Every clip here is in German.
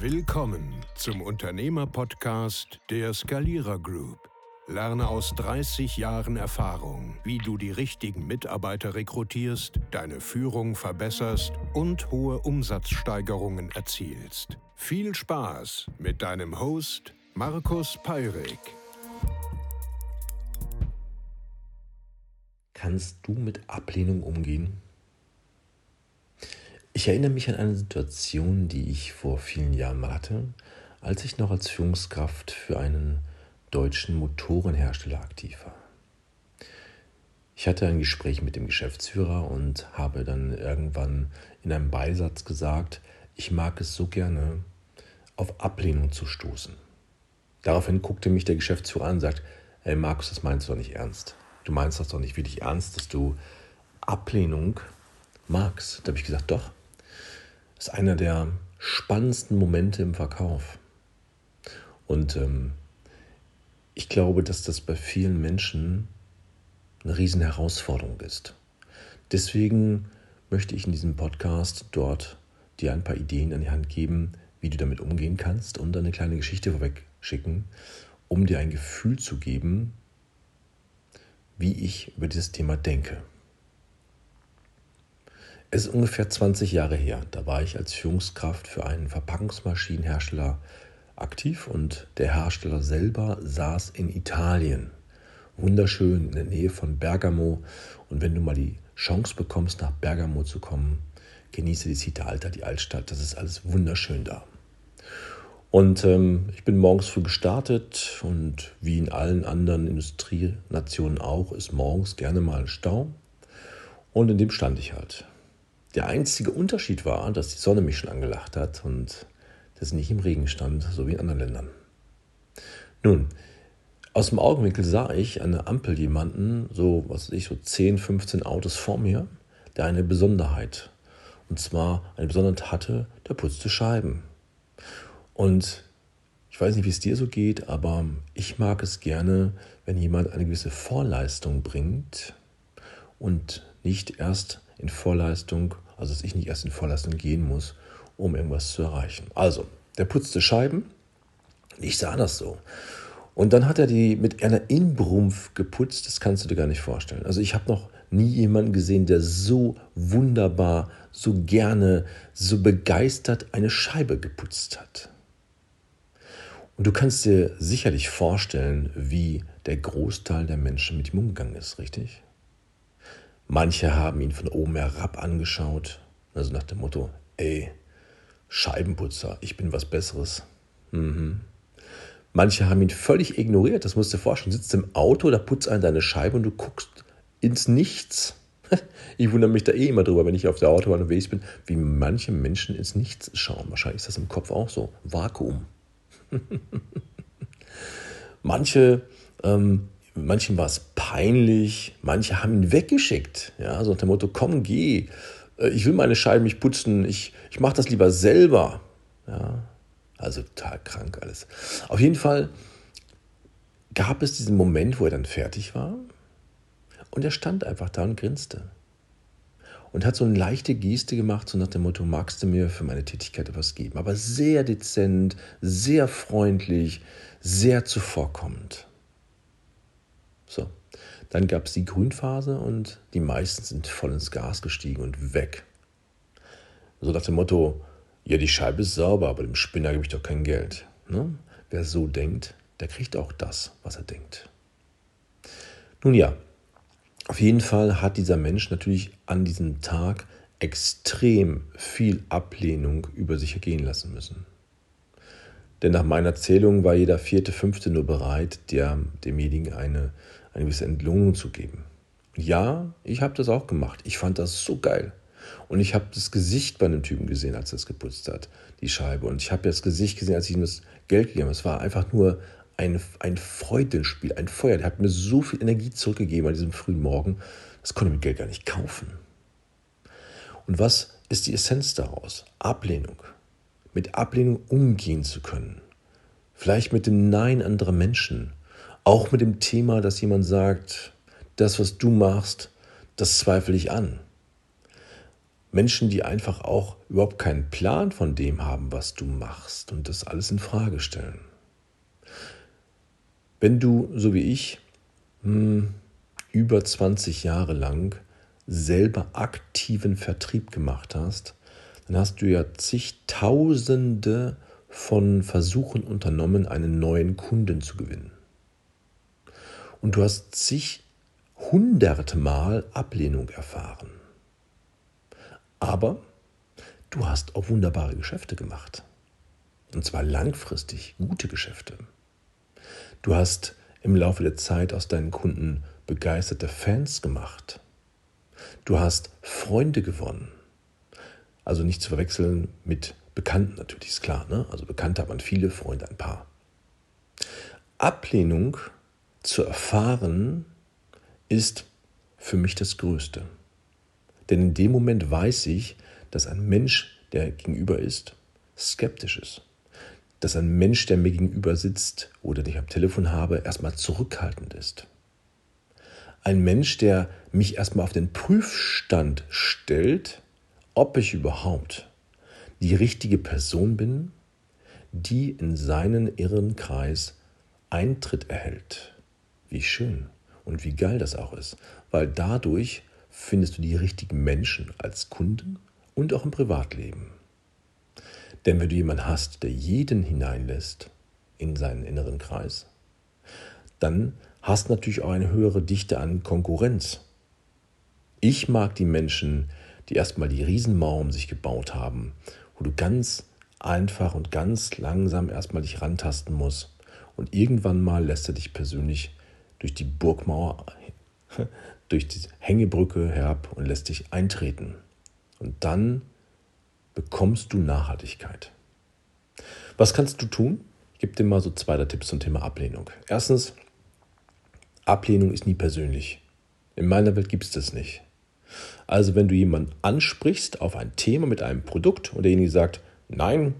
Willkommen zum Unternehmer-Podcast der Skalierer Group. Lerne aus 30 Jahren Erfahrung, wie du die richtigen Mitarbeiter rekrutierst, deine Führung verbesserst und hohe Umsatzsteigerungen erzielst. Viel Spaß mit deinem Host Markus Peirik. Kannst du mit Ablehnung umgehen? Ich erinnere mich an eine Situation, die ich vor vielen Jahren mal hatte, als ich noch als Führungskraft für einen deutschen Motorenhersteller aktiv war. Ich hatte ein Gespräch mit dem Geschäftsführer und habe dann irgendwann in einem Beisatz gesagt, ich mag es so gerne, auf Ablehnung zu stoßen. Daraufhin guckte mich der Geschäftsführer an und sagt, hey Markus, das meinst du doch nicht ernst. Du meinst das doch nicht wirklich ernst, dass du Ablehnung magst. Da habe ich gesagt, doch, ist einer der spannendsten Momente im Verkauf. Und ähm, ich glaube, dass das bei vielen Menschen eine riesen Herausforderung ist. Deswegen möchte ich in diesem Podcast dort dir ein paar Ideen an die Hand geben, wie du damit umgehen kannst und eine kleine Geschichte vorweg schicken, um dir ein Gefühl zu geben, wie ich über dieses Thema denke. Es ist ungefähr 20 Jahre her. Da war ich als Führungskraft für einen Verpackungsmaschinenhersteller aktiv und der Hersteller selber saß in Italien. Wunderschön in der Nähe von Bergamo. Und wenn du mal die Chance bekommst, nach Bergamo zu kommen, genieße die Cita Alta, die Altstadt. Das ist alles wunderschön da. Und ähm, ich bin morgens früh gestartet und wie in allen anderen Industrienationen auch, ist morgens gerne mal Stau. Und in dem stand ich halt. Der einzige Unterschied war, dass die Sonne mich schon angelacht hat und dass ich nicht im Regen stand, so wie in anderen Ländern. Nun, aus dem Augenwinkel sah ich an der Ampel jemanden, so was weiß ich, so 10, 15 Autos vor mir, der eine Besonderheit. Und zwar eine Besonderheit hatte, der putzte Scheiben. Und ich weiß nicht, wie es dir so geht, aber ich mag es gerne, wenn jemand eine gewisse Vorleistung bringt und nicht erst in Vorleistung also dass ich nicht erst in Vorleistung gehen muss, um irgendwas zu erreichen. Also, der putzte Scheiben. Ich sah das so. Und dann hat er die mit einer Inbrumpf geputzt, das kannst du dir gar nicht vorstellen. Also ich habe noch nie jemanden gesehen, der so wunderbar, so gerne, so begeistert eine Scheibe geputzt hat. Und du kannst dir sicherlich vorstellen, wie der Großteil der Menschen mit ihm umgegangen ist, richtig? Manche haben ihn von oben herab angeschaut, also nach dem Motto, ey, Scheibenputzer, ich bin was Besseres. Mhm. Manche haben ihn völlig ignoriert, das musst du dir vorstellen. Du sitzt im Auto, da putzt einer deine Scheibe und du guckst ins Nichts. Ich wundere mich da eh immer drüber, wenn ich auf der Autobahn unterwegs bin, wie manche Menschen ins Nichts schauen. Wahrscheinlich ist das im Kopf auch so. Vakuum. manche ähm, Manchen war es peinlich, manche haben ihn weggeschickt. Ja, so nach dem Motto, komm, geh, äh, ich will meine Scheiben nicht putzen, ich, ich mache das lieber selber. Ja, also total krank alles. Auf jeden Fall gab es diesen Moment, wo er dann fertig war und er stand einfach da und grinste. Und hat so eine leichte Geste gemacht, so nach dem Motto, magst du mir für meine Tätigkeit etwas geben? Aber sehr dezent, sehr freundlich, sehr zuvorkommend. So, dann gab es die Grünphase und die meisten sind voll ins Gas gestiegen und weg. So nach dem Motto, ja, die Scheibe ist sauber, aber dem Spinner gebe ich doch kein Geld. Ne? Wer so denkt, der kriegt auch das, was er denkt. Nun ja, auf jeden Fall hat dieser Mensch natürlich an diesem Tag extrem viel Ablehnung über sich ergehen lassen müssen. Denn nach meiner Erzählung war jeder vierte, fünfte nur bereit, der, demjenigen eine eine gewisse Entlohnung zu geben. Ja, ich habe das auch gemacht. Ich fand das so geil. Und ich habe das Gesicht bei einem Typen gesehen, als er es geputzt hat, die Scheibe. Und ich habe das Gesicht gesehen, als ich ihm das Geld gegeben habe. Es war einfach nur ein, ein Freudenspiel, ein Feuer. Der hat mir so viel Energie zurückgegeben an diesem frühen Morgen. Das konnte ich mit Geld gar nicht kaufen. Und was ist die Essenz daraus? Ablehnung. Mit Ablehnung umgehen zu können. Vielleicht mit dem Nein anderer Menschen auch mit dem Thema, dass jemand sagt, das, was du machst, das zweifle ich an. Menschen, die einfach auch überhaupt keinen Plan von dem haben, was du machst und das alles in Frage stellen. Wenn du, so wie ich, hm, über 20 Jahre lang selber aktiven Vertrieb gemacht hast, dann hast du ja zigtausende von Versuchen unternommen, einen neuen Kunden zu gewinnen. Und du hast zig hunderte Mal Ablehnung erfahren. Aber du hast auch wunderbare Geschäfte gemacht. Und zwar langfristig gute Geschäfte. Du hast im Laufe der Zeit aus deinen Kunden begeisterte Fans gemacht. Du hast Freunde gewonnen. Also nicht zu verwechseln mit Bekannten natürlich, ist klar. Ne? Also Bekannte hat man viele, Freunde ein paar. Ablehnung zu erfahren ist für mich das Größte. Denn in dem Moment weiß ich, dass ein Mensch, der gegenüber ist, skeptisch ist. Dass ein Mensch, der mir gegenüber sitzt oder den ich am Telefon habe, erstmal zurückhaltend ist. Ein Mensch, der mich erstmal auf den Prüfstand stellt, ob ich überhaupt die richtige Person bin, die in seinen irren Kreis Eintritt erhält. Wie schön und wie geil das auch ist, weil dadurch findest du die richtigen Menschen als Kunden und auch im Privatleben. Denn wenn du jemanden hast, der jeden hineinlässt in seinen inneren Kreis, dann hast du natürlich auch eine höhere Dichte an Konkurrenz. Ich mag die Menschen, die erstmal die Riesenmauer um sich gebaut haben, wo du ganz einfach und ganz langsam erstmal dich rantasten musst und irgendwann mal lässt er dich persönlich durch die Burgmauer, durch die Hängebrücke herab und lässt dich eintreten. Und dann bekommst du Nachhaltigkeit. Was kannst du tun? Ich gebe dir mal so zwei der Tipps zum Thema Ablehnung. Erstens, Ablehnung ist nie persönlich. In meiner Welt gibt es das nicht. Also wenn du jemanden ansprichst auf ein Thema mit einem Produkt und derjenige sagt, nein,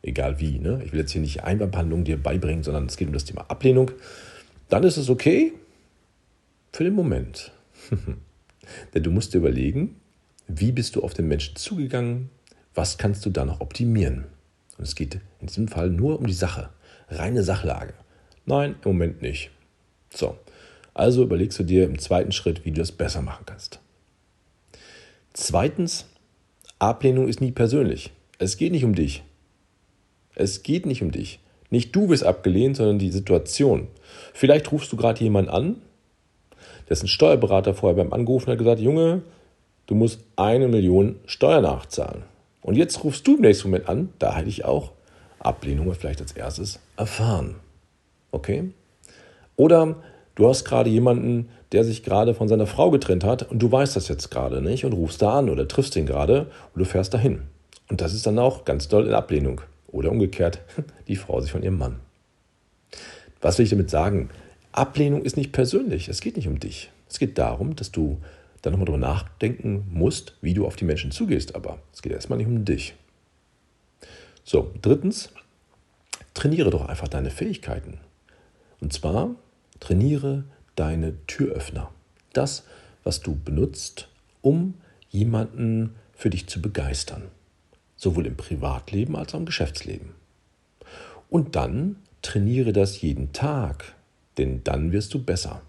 egal wie, ne? ich will jetzt hier nicht Einwandbehandlung dir beibringen, sondern es geht um das Thema Ablehnung, dann ist es okay für den Moment. Denn du musst dir überlegen, wie bist du auf den Menschen zugegangen, was kannst du da noch optimieren. Und es geht in diesem Fall nur um die Sache, reine Sachlage. Nein, im Moment nicht. So, also überlegst du dir im zweiten Schritt, wie du das besser machen kannst. Zweitens, Ablehnung ist nie persönlich. Es geht nicht um dich. Es geht nicht um dich. Nicht du wirst abgelehnt, sondern die Situation. Vielleicht rufst du gerade jemanden an, dessen Steuerberater vorher beim Anrufen hat gesagt, Junge, du musst eine Million Steuer nachzahlen. Und jetzt rufst du im nächsten Moment an, da hätte ich auch Ablehnung vielleicht als erstes erfahren. Okay? Oder du hast gerade jemanden, der sich gerade von seiner Frau getrennt hat und du weißt das jetzt gerade nicht und rufst da an oder triffst ihn gerade und du fährst dahin. Und das ist dann auch ganz doll in Ablehnung. Oder umgekehrt, die Frau sich von ihrem Mann. Was will ich damit sagen? Ablehnung ist nicht persönlich. Es geht nicht um dich. Es geht darum, dass du dann nochmal darüber nachdenken musst, wie du auf die Menschen zugehst. Aber es geht erstmal nicht um dich. So, drittens, trainiere doch einfach deine Fähigkeiten. Und zwar Trainiere deine Türöffner. Das, was du benutzt, um jemanden für dich zu begeistern. Sowohl im Privatleben als auch im Geschäftsleben. Und dann trainiere das jeden Tag, denn dann wirst du besser.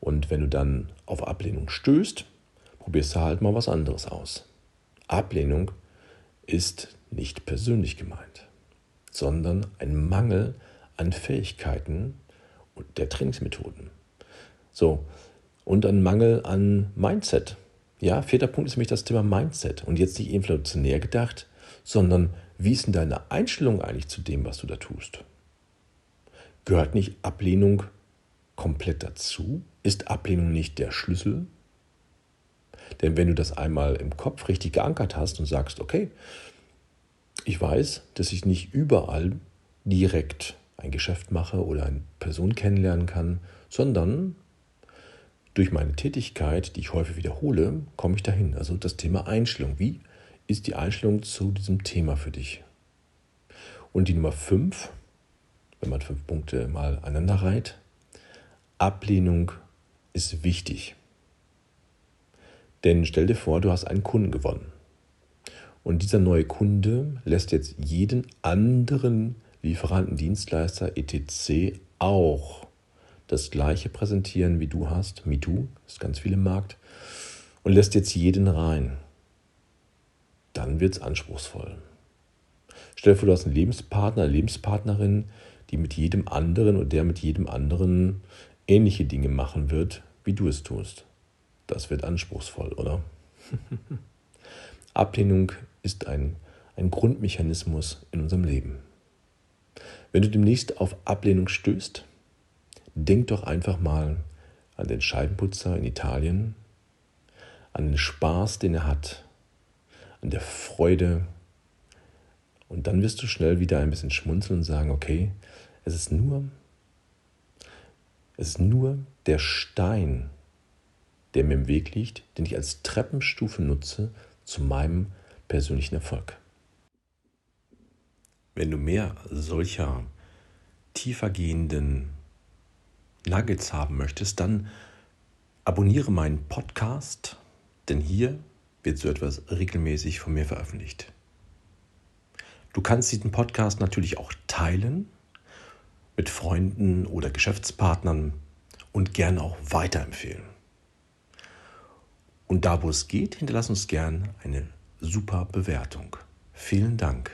Und wenn du dann auf Ablehnung stößt, probierst du halt mal was anderes aus. Ablehnung ist nicht persönlich gemeint, sondern ein Mangel an Fähigkeiten, der Trainingsmethoden. So, und ein Mangel an Mindset. Ja, vierter Punkt ist nämlich das Thema Mindset. Und jetzt nicht inflationär gedacht, sondern wie ist denn deine Einstellung eigentlich zu dem, was du da tust? Gehört nicht Ablehnung komplett dazu? Ist Ablehnung nicht der Schlüssel? Denn wenn du das einmal im Kopf richtig geankert hast und sagst, okay, ich weiß, dass ich nicht überall direkt ein Geschäft mache oder eine Person kennenlernen kann, sondern durch meine Tätigkeit, die ich häufig wiederhole, komme ich dahin. Also das Thema Einstellung. Wie ist die Einstellung zu diesem Thema für dich? Und die Nummer fünf, wenn man fünf Punkte mal aneinander reiht, Ablehnung ist wichtig. Denn stell dir vor, du hast einen Kunden gewonnen. Und dieser neue Kunde lässt jetzt jeden anderen Lieferanten, Dienstleister, etc. auch das gleiche präsentieren, wie du hast. MeToo ist ganz viel im Markt. Und lässt jetzt jeden rein. Dann wird es anspruchsvoll. Stell dir vor, du hast einen Lebenspartner, eine Lebenspartnerin, die mit jedem anderen und der mit jedem anderen ähnliche Dinge machen wird, wie du es tust. Das wird anspruchsvoll, oder? Ablehnung ist ein, ein Grundmechanismus in unserem Leben. Wenn du demnächst auf Ablehnung stößt, denk doch einfach mal an den Scheibenputzer in Italien, an den Spaß, den er hat, an der Freude. Und dann wirst du schnell wieder ein bisschen schmunzeln und sagen, okay, es ist nur, es ist nur der Stein, der mir im Weg liegt, den ich als Treppenstufe nutze zu meinem persönlichen Erfolg. Wenn du mehr solcher tiefergehenden Nuggets haben möchtest, dann abonniere meinen Podcast, denn hier wird so etwas regelmäßig von mir veröffentlicht. Du kannst diesen Podcast natürlich auch teilen mit Freunden oder Geschäftspartnern und gern auch weiterempfehlen. Und da, wo es geht, hinterlass uns gern eine super Bewertung. Vielen Dank.